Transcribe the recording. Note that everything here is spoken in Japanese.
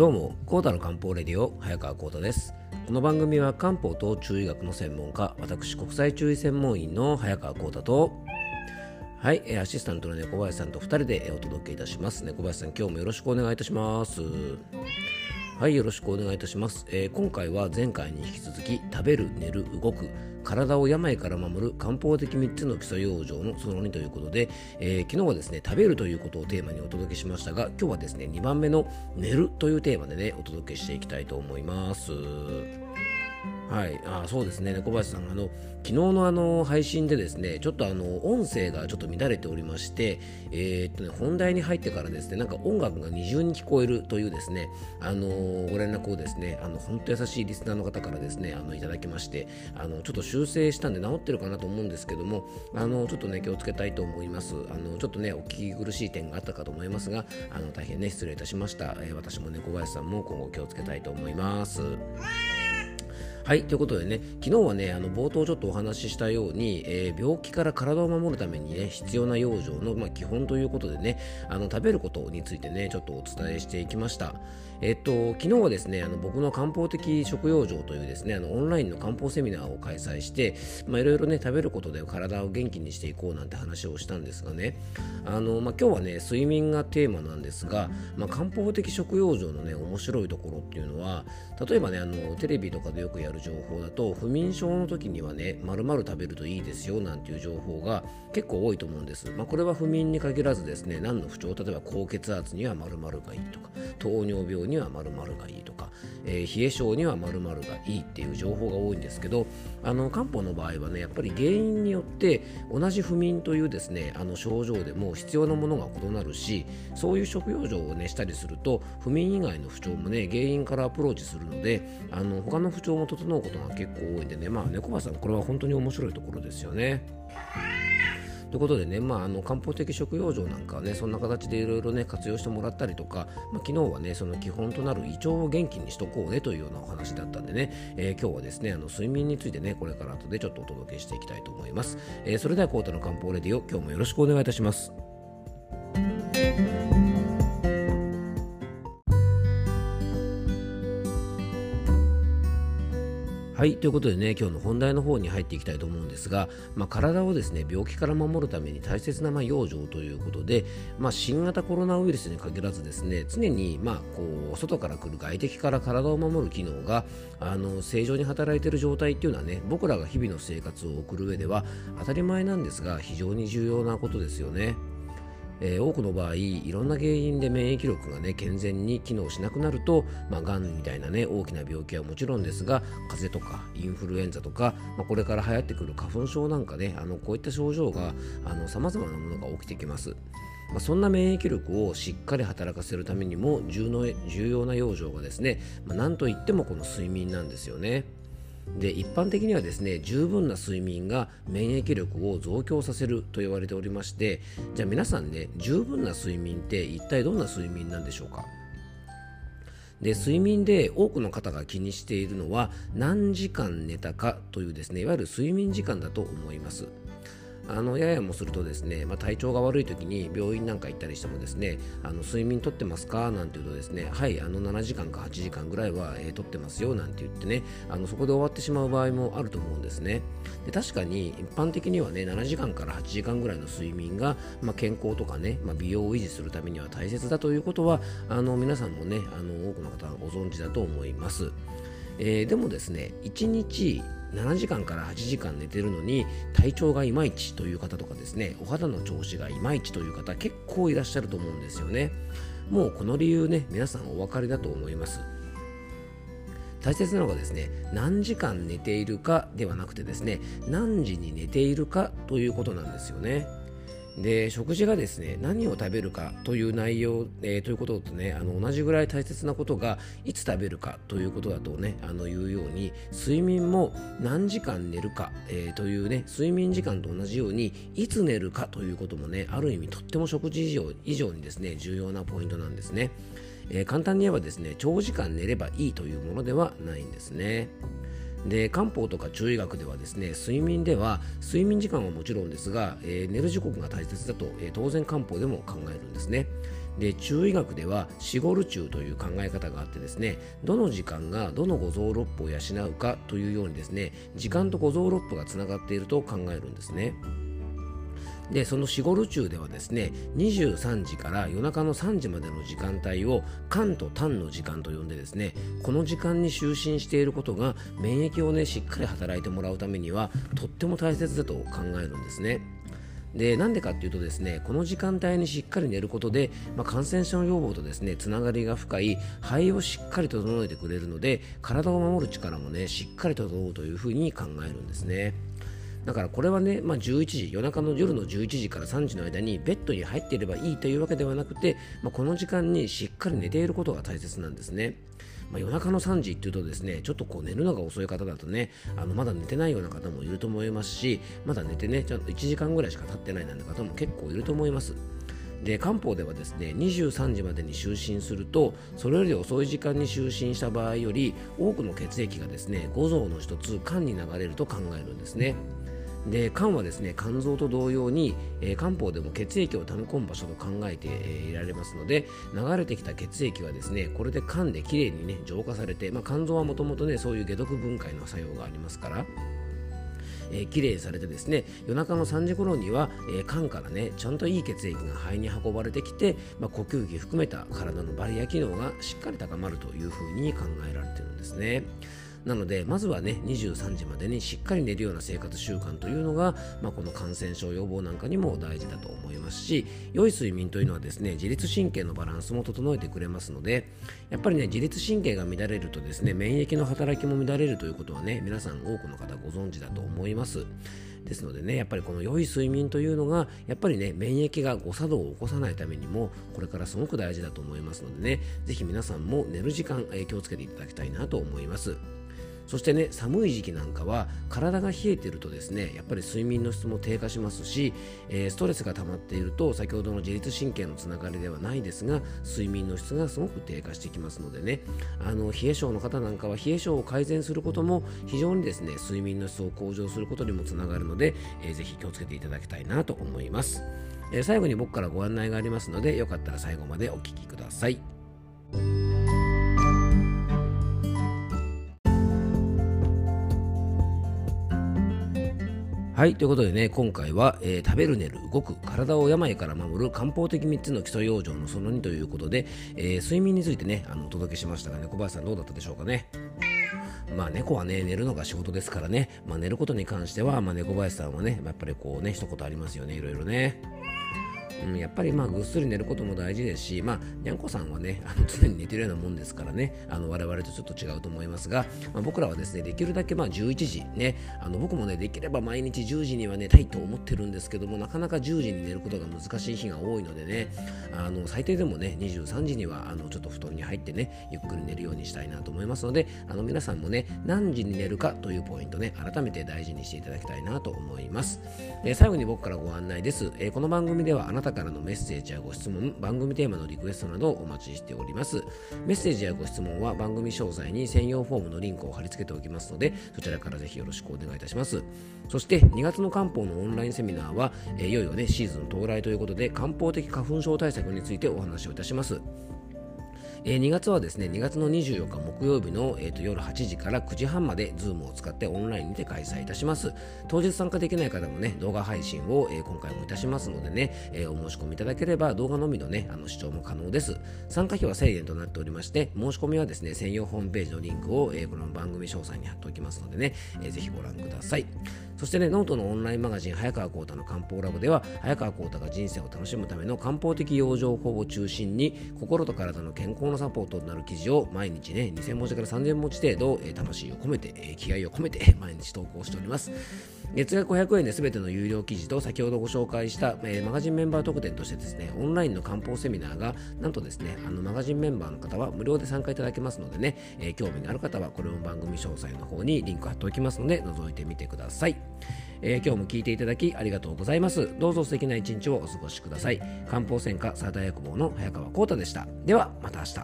どうも、コータの漢方レディオ、早川コータです。この番組は漢方と中医学の専門家、私、国際中医専門員の早川コータと、はい、アシスタントの猫林さんと2人でお届けいたします。猫林さん、今日もよろしくお願いいたします。はい、よろしくお願いいたします。えー、今回は前回に引き続き、食べる、寝る、動く、体を病から守る漢方的3つの基礎養生のその2ということで、えー、昨日はですね、食べるということをテーマにお届けしましたが、今日はですね、2番目の寝るというテーマでね、お届けしていきたいと思います。はい、あそうですね、小林さん、あの昨日のあの配信でですね、ちょっとあの音声がちょっと乱れておりまして、えー、っとね、本題に入ってからですね、なんか音楽が二重に聞こえるというですね、あのご連絡をですね、あの本当優しいリスナーの方からですね、あのいただきまして、あのちょっと修正したんで治ってるかなと思うんですけども、あのちょっとね、気をつけたいと思います。あのちょっとね、お聞き苦しい点があったかと思いますが、あの大変ね、失礼いたしました。えー、私もね、小林さんも今後気をつけたいと思います。はい、ということでね、昨日はね、あの冒頭ちょっとお話ししたように、えー、病気から体を守るためにね、必要な養生の、まあ、基本ということでね、あの食べることについてね、ちょっとお伝えしていきました。えっと、昨日はですね、あの僕の漢方的食用場というですね、あのオンラインの漢方セミナーを開催して、まあ、いろいろね、食べることで体を元気にしていこうなんて話をしたんですがね、あの、まあ、今日はね、睡眠がテーマなんですが、まあ、漢方的食用場のね、面白いところっていうのは、例えばね、あのテレビとかでよくやる情報だと、不眠症の時にはね、まるまる食べるといいですよなんていう情報が結構多いと思うんです。まあ、これは不眠に限らずですね、何の不調、例えば高血圧にはまるまるがいいとか、糖尿病にはまるまるがいいとか、えー、冷え性には〇〇がいいっていう情報が多いんですけどあの漢方の場合はねやっぱり原因によって同じ不眠というですねあの症状でも必要なものが異なるしそういう食用状をねしたりすると不眠以外の不調もね原因からアプローチするのであの他の不調も整うことが結構多いんでねまあ猫場さんこれは本当に面白いところですよね。ということでね、まあ、あの漢方的食用場なんかはね、そんな形でいろいろね、活用してもらったりとか、まあ、昨日はね、その基本となる胃腸を元気にしとこうねというようなお話だったんでね、えー、今日はですね、あの睡眠についてね、これから後でちょっとお届けしていきたいと思います。えー、それでは、コータの漢方レディオ、今日もよろしくお願いいたします。はい、ということでね、今日の本題の方に入っていきたいと思うんですが、まあ、体をですね、病気から守るために大切なま養生ということで、まあ、新型コロナウイルスに限らずですね、常にまこう外から来る外敵から体を守る機能があの正常に働いている状態っていうのはね、僕らが日々の生活を送る上では当たり前なんですが、非常に重要なことですよね。えー、多くの場合いろんな原因で免疫力がね健全に機能しなくなると、まあ、がんみたいなね大きな病気はもちろんですが風邪とかインフルエンザとか、まあ、これから流行ってくる花粉症なんかねあのこういった症状がさまざまなものが起きてきます。まあ、そんな免疫力をしっかり働かせるためにも重要な養生がですね、まあ、何といってもこの睡眠なんですよね。で一般的にはですね十分な睡眠が免疫力を増強させると言われておりましてじゃあ皆さんね十分な睡眠って一体どんな睡眠なんでしょうか？で睡眠で多くの方が気にしているのは何時間寝たかというですねいわゆる睡眠時間だと思います。あのややもするとですね、まあ、体調が悪い時に病院なんか行ったりしてもですねあの睡眠とってますか？なんて言うとですねはいあの7時間か8時間ぐらいは、えー、とってますよなんて言ってねあのそこで終わってしまう場合もあると思うんですね。で確かに一般的にはね7時間から8時間ぐらいの睡眠が、まあ、健康とかね、まあ、美容を維持するためには大切だということはあの皆さんもねあの多くの方はご存知だと思います、えー、でもですね1日7時間から8時間寝てるのに体調がいまいちという方とかですねお肌の調子がいまいちという方結構いらっしゃると思うんですよね。もうこの理由ね皆さんお分かりだと思います。大切なのがですね何時間寝ているかではなくてですね何時に寝ているかということなんですよね。で食事がですね何を食べるかという内容、えー、ということとねあの同じぐらい大切なことがいつ食べるかということだとねあのいうように睡眠も何時間寝るか、えー、というね睡眠時間と同じようにいつ寝るかということもねある意味とっても食事以上以上にですね重要なポイントなんですね、えー、簡単に言えばですね長時間寝ればいいというものではないんですね。で漢方とか中医学ではですね睡眠では睡眠時間はもちろんですが、えー、寝る時刻が大切だと、えー、当然漢方でも考えるんですね。で中医学では死後ル中という考え方があってですねどの時間がどの五臓六腑を養うかというようにですね時間と五臓六腑がつながっていると考えるんですね。でその死後ル中ではですね23時から夜中の3時までの時間帯を肝と胆の時間と呼んでですねこの時間に就寝していることが免疫をねしっかり働いてもらうためにはとっても大切だと考えるんですね。でなんでかっていうとですねこの時間帯にしっかり寝ることで、まあ、感染症予防とですねつながりが深い肺をしっかり整えてくれるので体を守る力もねしっかり整うというふうに考えるんですね。だからこれはね、まあ、11時、夜中の夜の11時から3時の間にベッドに入っていればいいというわけではなくて、まあ、この時間にしっかり寝ていることが大切なんですね。まあ、夜中の3時っていうとですねちょっとこう寝るのが遅い方だとねあのまだ寝てないような方もいると思いますしまだ寝てねちょっと1時間ぐらいしか経ってないなんて方も結構いると思います。で漢方ではですね23時までに就寝するとそれより遅い時間に就寝した場合より多くの血液がですね五臓の一つ肝に流れると考えるんですね。で肝はですね肝臓と同様に、えー、漢方でも血液を溜め込む場所と考えて、えー、いられますので流れてきた血液はですねこれで肝できれいにね浄化されて、まあ、肝臓はもともとねそういう解毒分解の作用がありますからえー、きれいされてですね夜中の3時頃には、えー、肝からねちゃんといい血液が肺に運ばれてきて、まあ、呼吸器含めた体のバリア機能がしっかり高まるというふうに考えられているんですね。なのでまずはね23時までにしっかり寝るような生活習慣というのが、まあ、この感染症予防なんかにも大事だと思いますし良い睡眠というのはですね自律神経のバランスも整えてくれますのでやっぱりね自律神経が乱れるとですね免疫の働きも乱れるということはね皆さん多くの方ご存知だと思います。ですのでねやっぱりこの良い睡眠というのがやっぱりね免疫が誤作動を起こさないためにもこれからすごく大事だと思いますのでねぜひ皆さんも寝る時間、え気をつけていただきたいなと思います。そしてね寒い時期なんかは体が冷えているとですねやっぱり睡眠の質も低下しますし、えー、ストレスが溜まっていると先ほどの自律神経のつながりではないですが睡眠の質がすごく低下してきますのでねあの冷え性の方なんかは冷え性を改善することも非常にですね睡眠の質を向上することにもつながるので、えー、ぜひ気をつけていただきたいなと思います、えー、最後に僕からご案内がありますのでよかったら最後までお聴きください。はい、ということでね、今回は、えー、食べる、寝る、動く、体を病から守る漢方的3つの基礎養生のその2ということで、えー、睡眠についてね、あのお届けしましたがね、小林さんどうだったでしょうかね？まあ猫はね、寝るのが仕事ですからね、まあ、寝ることに関しては、まあ、猫林さんはね、やっぱりこうね、一言ありますよね、いろいろね。うん、やっぱりまあぐっすり寝ることも大事ですし、まあ、にゃんこさんはね、あの常に寝てるようなもんですからね、あの我々とちょっと違うと思いますが、まあ、僕らはですね、できるだけまあ11時ね、あの僕もね、できれば毎日10時には寝たいと思ってるんですけども、なかなか10時に寝ることが難しい日が多いのでね、あの最低でもね、23時にはあのちょっと布団に入ってね、ゆっくり寝るようにしたいなと思いますので、あの皆さんもね、何時に寝るかというポイントね、改めて大事にしていただきたいなと思います。えー、最後に僕からご案内です、えー、この番組ではあなた方からのメッセージやご質問、番組テーマのリクエストなどをお待ちしております。メッセージやご質問は番組詳細に専用フォームのリンクを貼り付けておきますので、そちらからぜひよろしくお願いいたします。そして2月の漢方のオンラインセミナーは、えー、いよいよね、シーズン到来ということで、漢方的花粉症対策についてお話をいたします。えー、2月はですね、2月の24日木曜日の、えーと、夜8時から9時半まで Zoom を使ってオンラインにて開催いたします。当日参加できない方もね、動画配信を、えー、今回もいたしますのでね、えー、お申し込みいただければ動画のみのね、あの視聴も可能です。参加費は1000円となっておりまして、申し込みはですね、専用ホームページのリンクを、えー、この番組詳細に貼っておきますのでね、えー、ぜひご覧ください。そしてね、ノートのオンラインマガジン、早川幸太の漢方ラボでは、早川幸太が人生を楽しむための漢方的養生法を中心に、心と体の健康のサポートになる記事を毎日ね、2000文字から3000文字程度、え、魂を込めて、え、気合を込めて毎日投稿しております。月額500円で全ての有料記事と先ほどご紹介した、えー、マガジンメンバー特典としてですね、オンラインの漢方セミナーが、なんとですね、あのマガジンメンバーの方は無料で参加いただけますのでね、えー、興味がある方はこれも番組詳細の方にリンク貼っておきますので、覗いてみてください。えー、今日も聞いていただきありがとうございます。どうぞ素敵な一日をお過ごしください。漢方専科サーダ薬房の早川幸太でした。では、また明日。